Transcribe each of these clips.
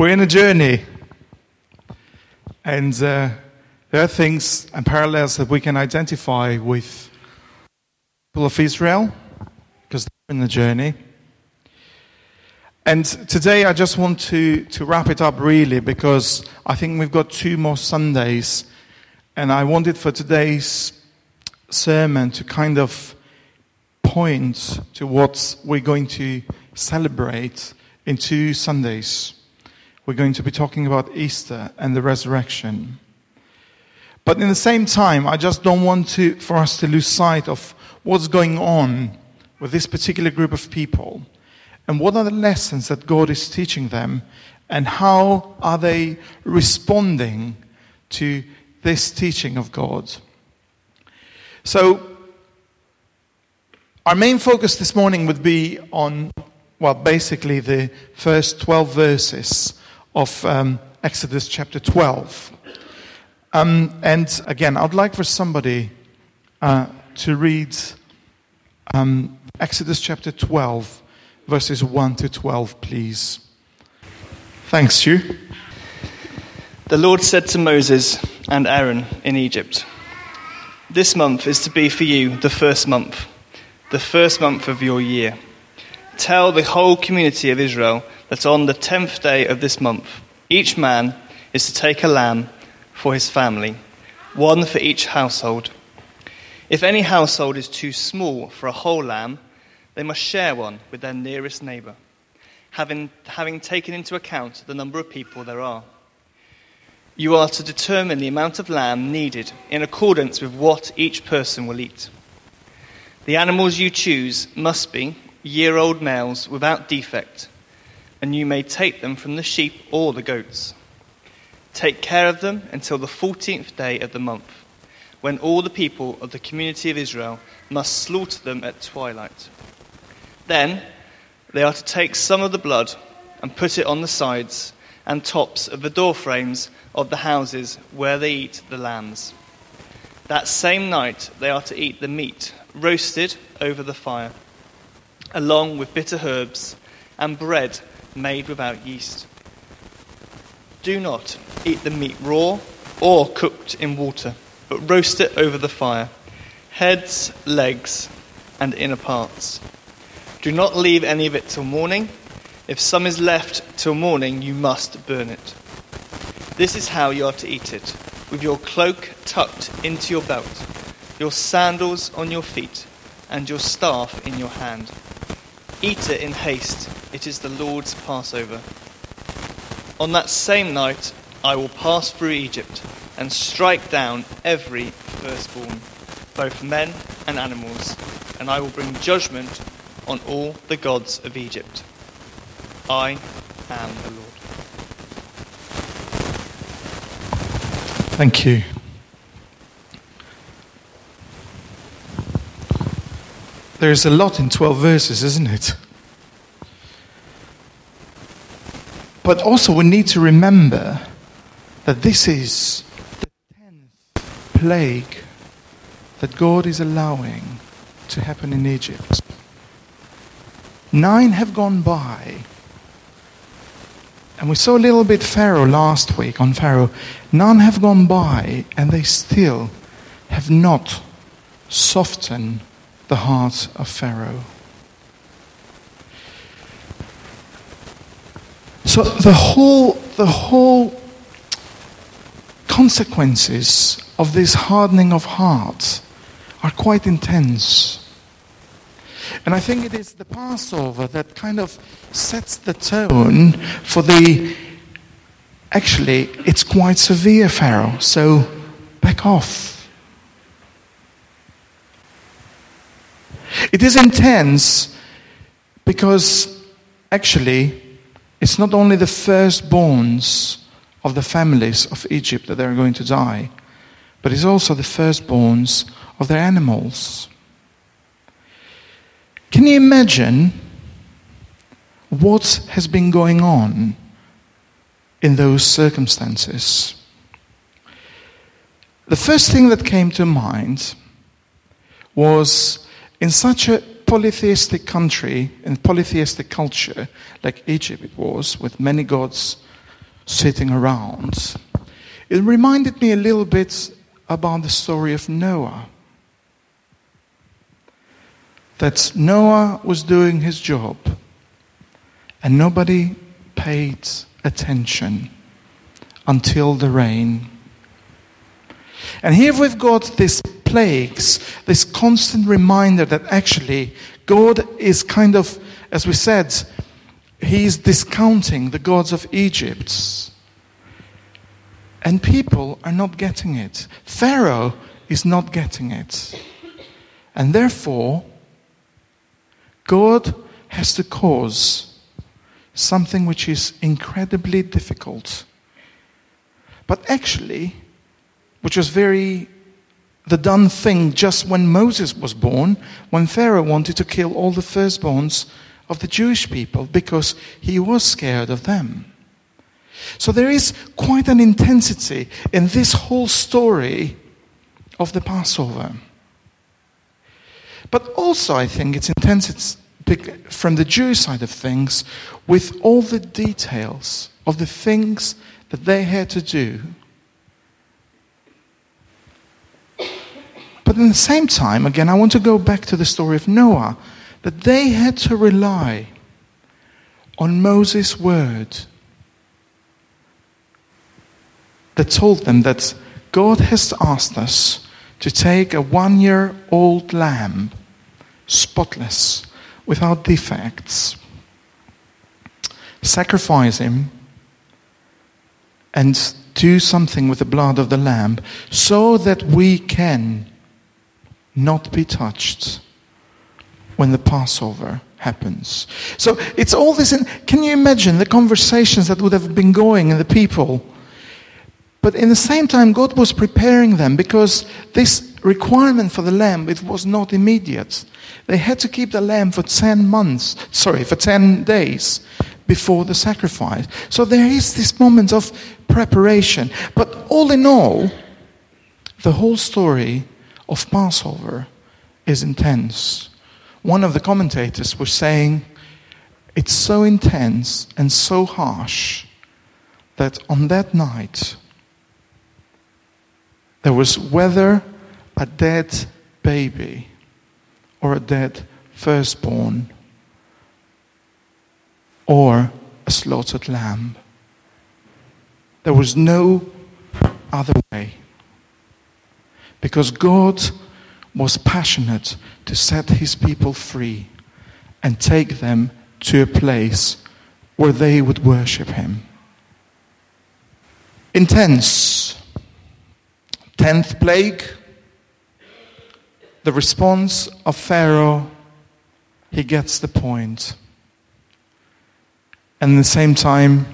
We're in a journey. And uh, there are things and parallels that we can identify with people of Israel because they're in the journey. And today I just want to, to wrap it up really because I think we've got two more Sundays. And I wanted for today's sermon to kind of point to what we're going to celebrate in two Sundays. We're going to be talking about Easter and the resurrection. But in the same time, I just don't want to, for us to lose sight of what's going on with this particular group of people and what are the lessons that God is teaching them and how are they responding to this teaching of God. So, our main focus this morning would be on, well, basically the first 12 verses of um, Exodus chapter 12. Um, and again, I'd like for somebody uh, to read um, Exodus chapter 12, verses 1 to 12, please. Thanks, you. The Lord said to Moses and Aaron in Egypt, This month is to be for you the first month, the first month of your year. Tell the whole community of Israel that on the tenth day of this month, each man is to take a lamb for his family, one for each household. If any household is too small for a whole lamb, they must share one with their nearest neighbor, having, having taken into account the number of people there are. You are to determine the amount of lamb needed in accordance with what each person will eat. The animals you choose must be year old males without defect and you may take them from the sheep or the goats. Take care of them until the fourteenth day of the month, when all the people of the community of Israel must slaughter them at twilight. Then they are to take some of the blood and put it on the sides and tops of the door frames of the houses where they eat the lambs. That same night they are to eat the meat roasted over the fire, along with bitter herbs and bread made without yeast. Do not eat the meat raw or cooked in water, but roast it over the fire heads, legs, and inner parts. Do not leave any of it till morning. If some is left till morning, you must burn it. This is how you are to eat it with your cloak tucked into your belt, your sandals on your feet, and your staff in your hand. Eat it in haste it is the Lord's Passover. On that same night, I will pass through Egypt and strike down every firstborn, both men and animals, and I will bring judgment on all the gods of Egypt. I am the Lord. Thank you. There's a lot in 12 verses, isn't it? But also, we need to remember that this is the tenth plague that God is allowing to happen in Egypt. Nine have gone by. And we saw a little bit Pharaoh last week on Pharaoh. None have gone by, and they still have not softened the heart of Pharaoh. So the whole, the whole consequences of this hardening of heart are quite intense. And I think it is the Passover that kind of sets the tone for the. Actually, it's quite severe, Pharaoh, so back off. It is intense because actually it's not only the firstborns of the families of Egypt that they are going to die, but it's also the firstborns of their animals. Can you imagine what has been going on in those circumstances? The first thing that came to mind was in such a polytheistic country and polytheistic culture like Egypt it was, with many gods sitting around. It reminded me a little bit about the story of Noah. That Noah was doing his job and nobody paid attention until the rain. And here we've got these plagues, this constant reminder that actually God is kind of, as we said, He's discounting the gods of Egypt. And people are not getting it. Pharaoh is not getting it. And therefore, God has to cause something which is incredibly difficult. But actually, which was very the done thing just when Moses was born, when Pharaoh wanted to kill all the firstborns of the Jewish people because he was scared of them. So there is quite an intensity in this whole story of the Passover. But also, I think it's intense from the Jewish side of things with all the details of the things that they had to do. At the same time, again, I want to go back to the story of Noah that they had to rely on Moses' word that told them that God has asked us to take a one year old lamb, spotless, without defects, sacrifice him, and do something with the blood of the lamb so that we can not be touched when the Passover happens. So it's all this. In, can you imagine the conversations that would have been going in the people? But in the same time, God was preparing them because this requirement for the lamb it was not immediate. They had to keep the lamb for ten months. Sorry, for ten days before the sacrifice. So there is this moment of preparation. But all in all, the whole story of Passover is intense one of the commentators was saying, it's so intense and so harsh that on that night, there was whether a dead baby or a dead firstborn or a slaughtered lamb. There was no other way. Because God was passionate to set his people free and take them to a place where they would worship him. Intense. Tenth plague. The response of Pharaoh, he gets the point. And at the same time,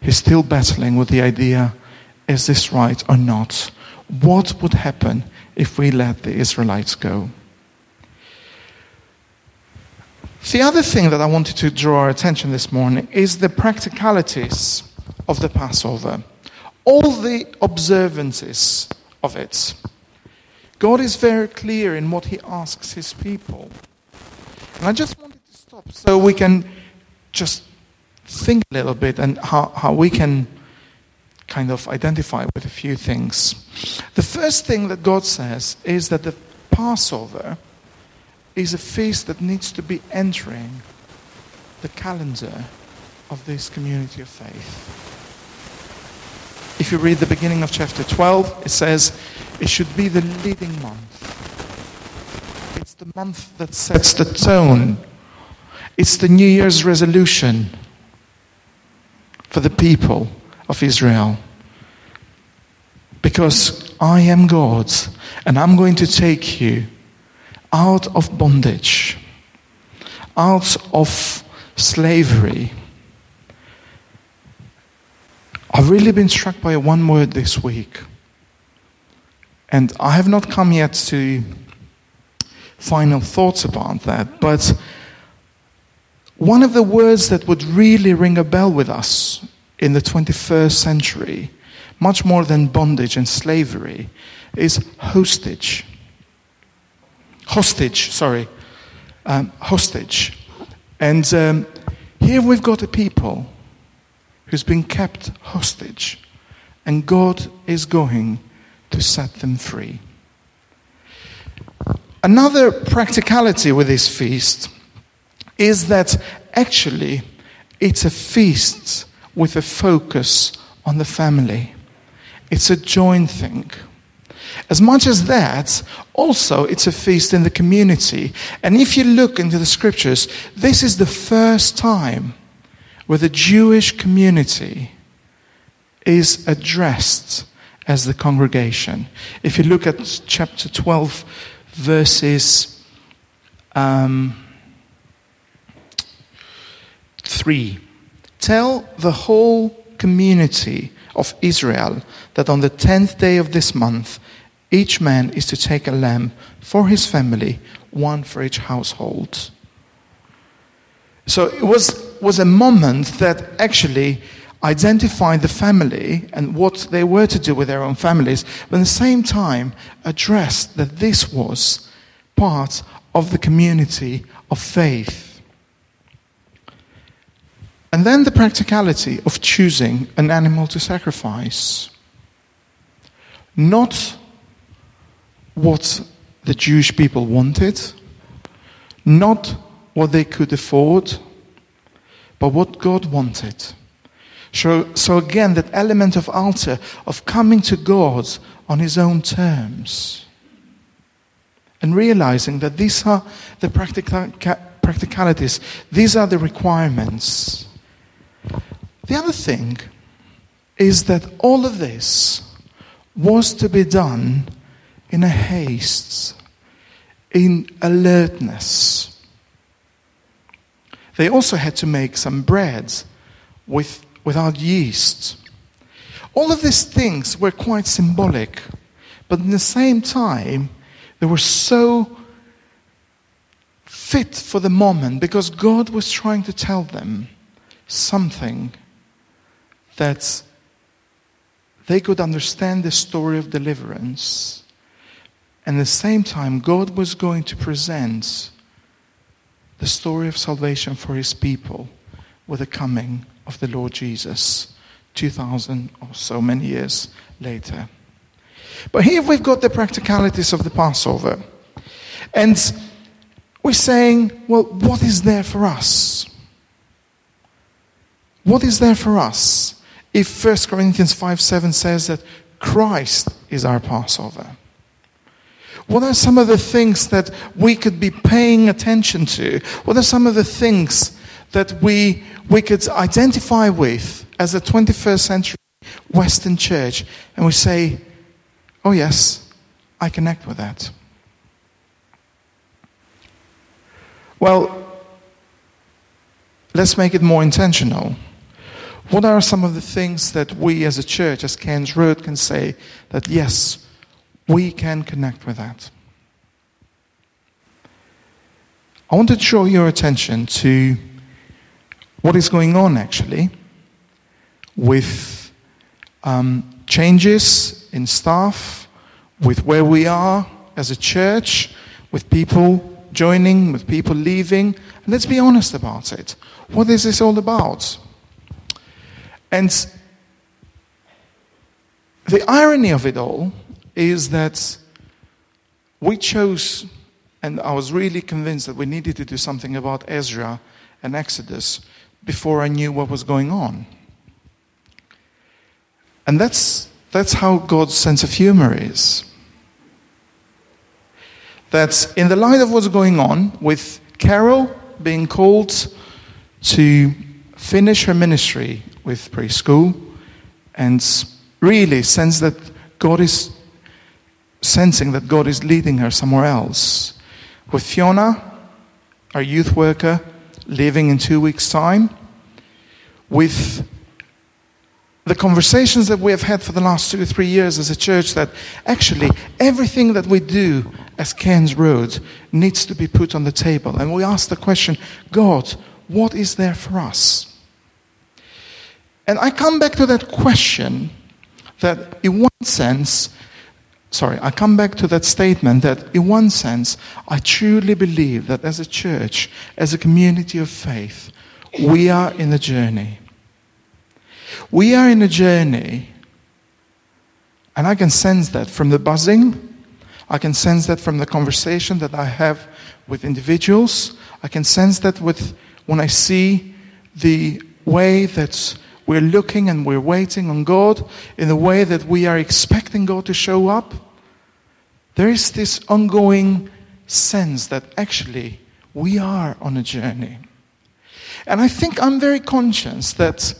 he's still battling with the idea is this right or not? What would happen if we let the Israelites go. The other thing that I wanted to draw our attention this morning is the practicalities of the Passover, all the observances of it. God is very clear in what He asks His people. And I just wanted to stop so we can just think a little bit and how, how we can kind of identify with a few things. The first thing that God says is that the Passover is a feast that needs to be entering the calendar of this community of faith. If you read the beginning of chapter 12, it says it should be the leading month. It's the month that sets the tone. It's the New Year's resolution for the people of Israel. Because I am God and I'm going to take you out of bondage, out of slavery. I've really been struck by one word this week. And I have not come yet to final thoughts about that, but one of the words that would really ring a bell with us in the 21st century, much more than bondage and slavery, is hostage. Hostage, sorry. Um, hostage. And um, here we've got a people who's been kept hostage, and God is going to set them free. Another practicality with this feast is that actually it's a feast with a focus on the family. It's a joint thing. As much as that, also it's a feast in the community. And if you look into the scriptures, this is the first time where the Jewish community is addressed as the congregation. If you look at chapter 12, verses um, 3, tell the whole community of Israel that on the tenth day of this month, each man is to take a lamb for his family, one for each household. So it was, was a moment that actually identified the family and what they were to do with their own families, but at the same time addressed that this was part of the community of faith. And then the practicality of choosing an animal to sacrifice. Not what the Jewish people wanted, not what they could afford, but what God wanted. So, so again, that element of altar, of coming to God on his own terms. And realizing that these are the practical, practicalities, these are the requirements. The other thing is that all of this was to be done in a haste, in alertness. They also had to make some bread with, without yeast. All of these things were quite symbolic, but at the same time, they were so fit for the moment because God was trying to tell them something that they could understand the story of deliverance. And at the same time, God was going to present the story of salvation for his people with the coming of the Lord Jesus 2,000 or so many years later. But here we've got the practicalities of the Passover. And we're saying, well, what is there for us? What is there for us? if 1 Corinthians 5 7 says that Christ is our Passover? What are some of the things that we could be paying attention to? What are some of the things that we, we could identify with as a 21st century Western church? And we say, oh, yes, I connect with that. Well, let's make it more intentional. What are some of the things that we as a church, as Cairns Road, can say that yes, we can connect with that? I want to draw your attention to what is going on actually with um, changes in staff, with where we are as a church, with people joining, with people leaving. And let's be honest about it. What is this all about? And the irony of it all is that we chose, and I was really convinced that we needed to do something about Ezra and Exodus before I knew what was going on. And that's, that's how God's sense of humor is. That in the light of what's going on, with Carol being called to finish her ministry with preschool and really sense that God is sensing that God is leading her somewhere else. With Fiona, our youth worker, leaving in two weeks' time, with the conversations that we have had for the last two or three years as a church that actually everything that we do as Cairns Road needs to be put on the table. And we ask the question God, what is there for us? And I come back to that question that, in one sense, sorry, I come back to that statement that, in one sense, I truly believe that as a church, as a community of faith, we are in a journey. We are in a journey, and I can sense that from the buzzing. I can sense that from the conversation that I have with individuals. I can sense that with when I see the way that we're looking and we're waiting on God, in the way that we are expecting God to show up. There is this ongoing sense that actually we are on a journey. And I think I'm very conscious that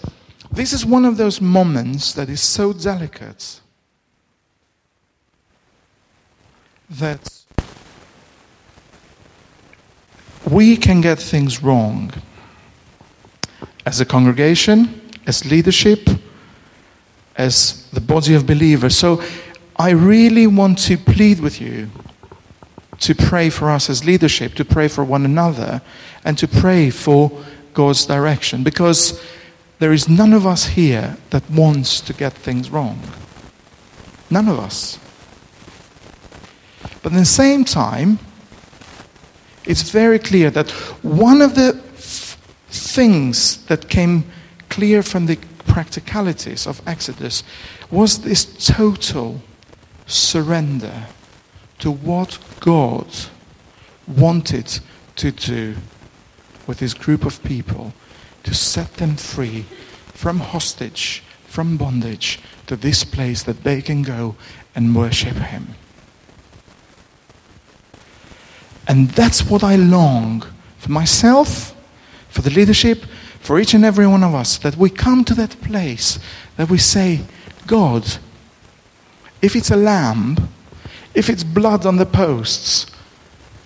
this is one of those moments that is so delicate that we can get things wrong as a congregation, as leadership, as the body of believers. So I really want to plead with you to pray for us as leadership, to pray for one another, and to pray for God's direction. Because there is none of us here that wants to get things wrong. None of us. But at the same time, it's very clear that one of the f- things that came clear from the practicalities of Exodus was this total surrender to what God wanted to do with his group of people to set them free from hostage, from bondage, to this place that they can go and worship him. And that's what I long for myself, for the leadership, for each and every one of us, that we come to that place that we say, God, if it's a lamb, if it's blood on the posts,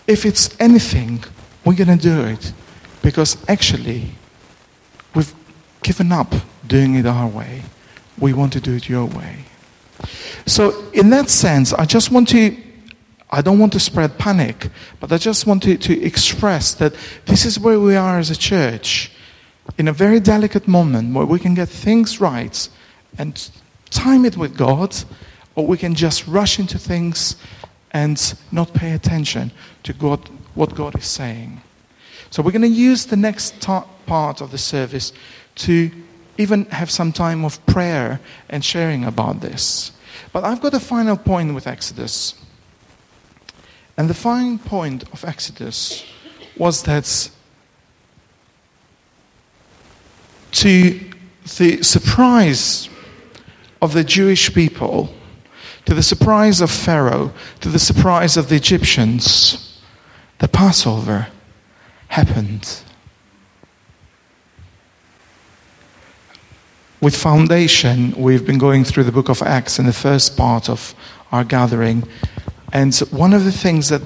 if it's anything, we're going to do it. Because actually, we've given up doing it our way. We want to do it your way. So, in that sense, I just want to, I don't want to spread panic, but I just want to, to express that this is where we are as a church in a very delicate moment where we can get things right and time it with God or we can just rush into things and not pay attention to God, what God is saying. So we're going to use the next ta- part of the service to even have some time of prayer and sharing about this. But I've got a final point with Exodus. And the final point of Exodus was that to the surprise of the Jewish people, to the surprise of Pharaoh, to the surprise of the Egyptians, the Passover happened. With foundation, we've been going through the book of Acts in the first part of our gathering. And one of the things that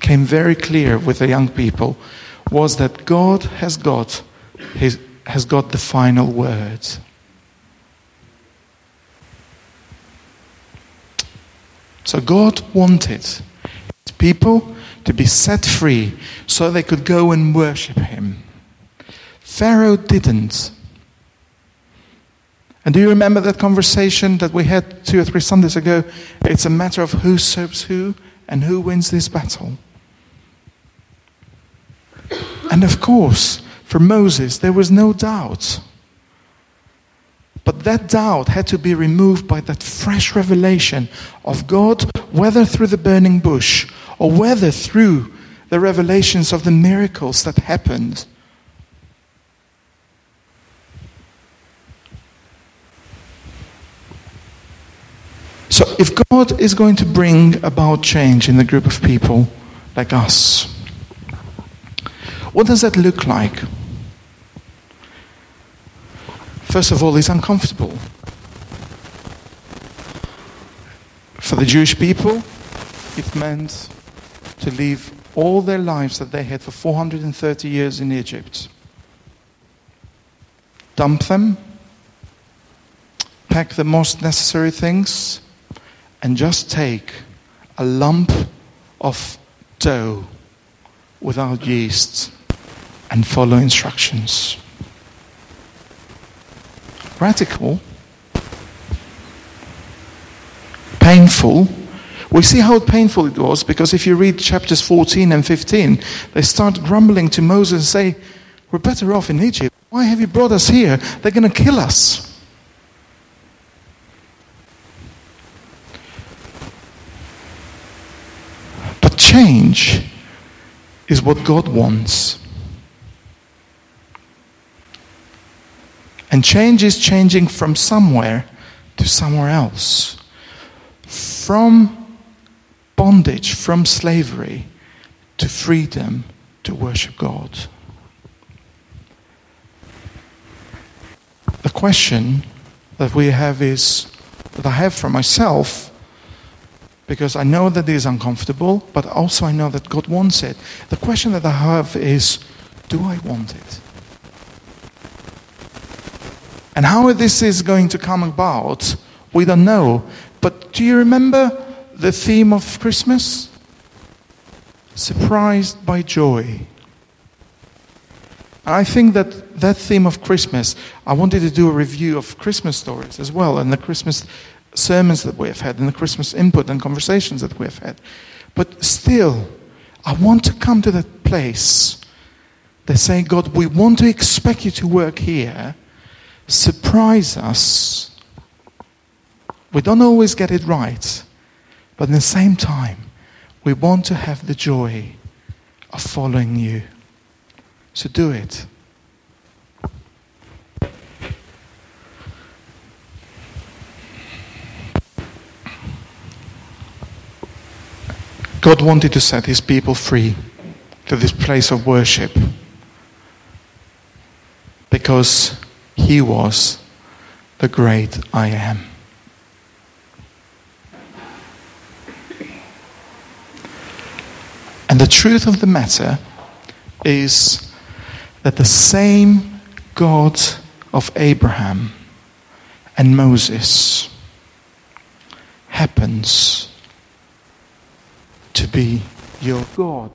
came very clear with the young people was that God has got, his, has got the final word. So God wanted his people to be set free so they could go and worship him. Pharaoh didn't. And do you remember that conversation that we had two or three Sundays ago? It's a matter of who serves who and who wins this battle. And of course, for Moses, there was no doubt. But that doubt had to be removed by that fresh revelation of God, whether through the burning bush or whether through the revelations of the miracles that happened. So, if God is going to bring about change in the group of people like us, what does that look like? First of all, it's uncomfortable. For the Jewish people, it meant to leave all their lives that they had for 430 years in Egypt. Dump them, pack the most necessary things, and just take a lump of dough without yeast and follow instructions radical, painful. We see how painful it was because if you read chapters 14 and 15, they start grumbling to Moses and say, We're better off in Egypt. Why have you brought us here? They're going to kill us. But change is what God wants. And change is changing from somewhere to somewhere else. From bondage, from slavery, to freedom to worship God. The question that we have is that I have for myself, because I know that it is uncomfortable, but also I know that God wants it. The question that I have is do I want it? And how this is going to come about, we don't know. But do you remember the theme of Christmas? Surprised by joy. I think that that theme of Christmas, I wanted to do a review of Christmas stories as well, and the Christmas sermons that we have had, and the Christmas input and conversations that we have had. But still, I want to come to that place that say, God, we want to expect you to work here, surprise us. We don't always get it right, but at the same time, we want to have the joy of following you. So do it. God wanted to set his people free to this place of worship because he was the great I am. And the truth of the matter is that the same God of Abraham and Moses happens to be your God.